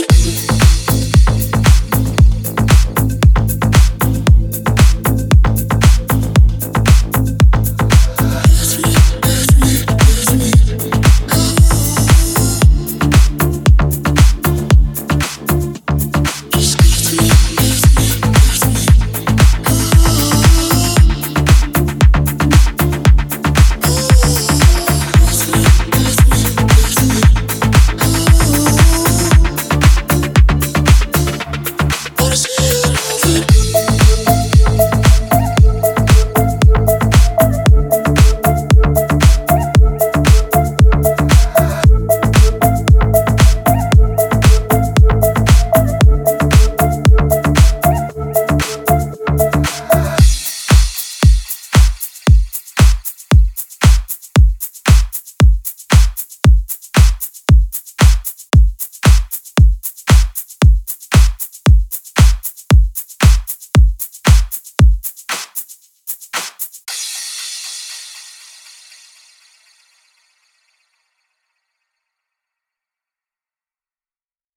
Bye.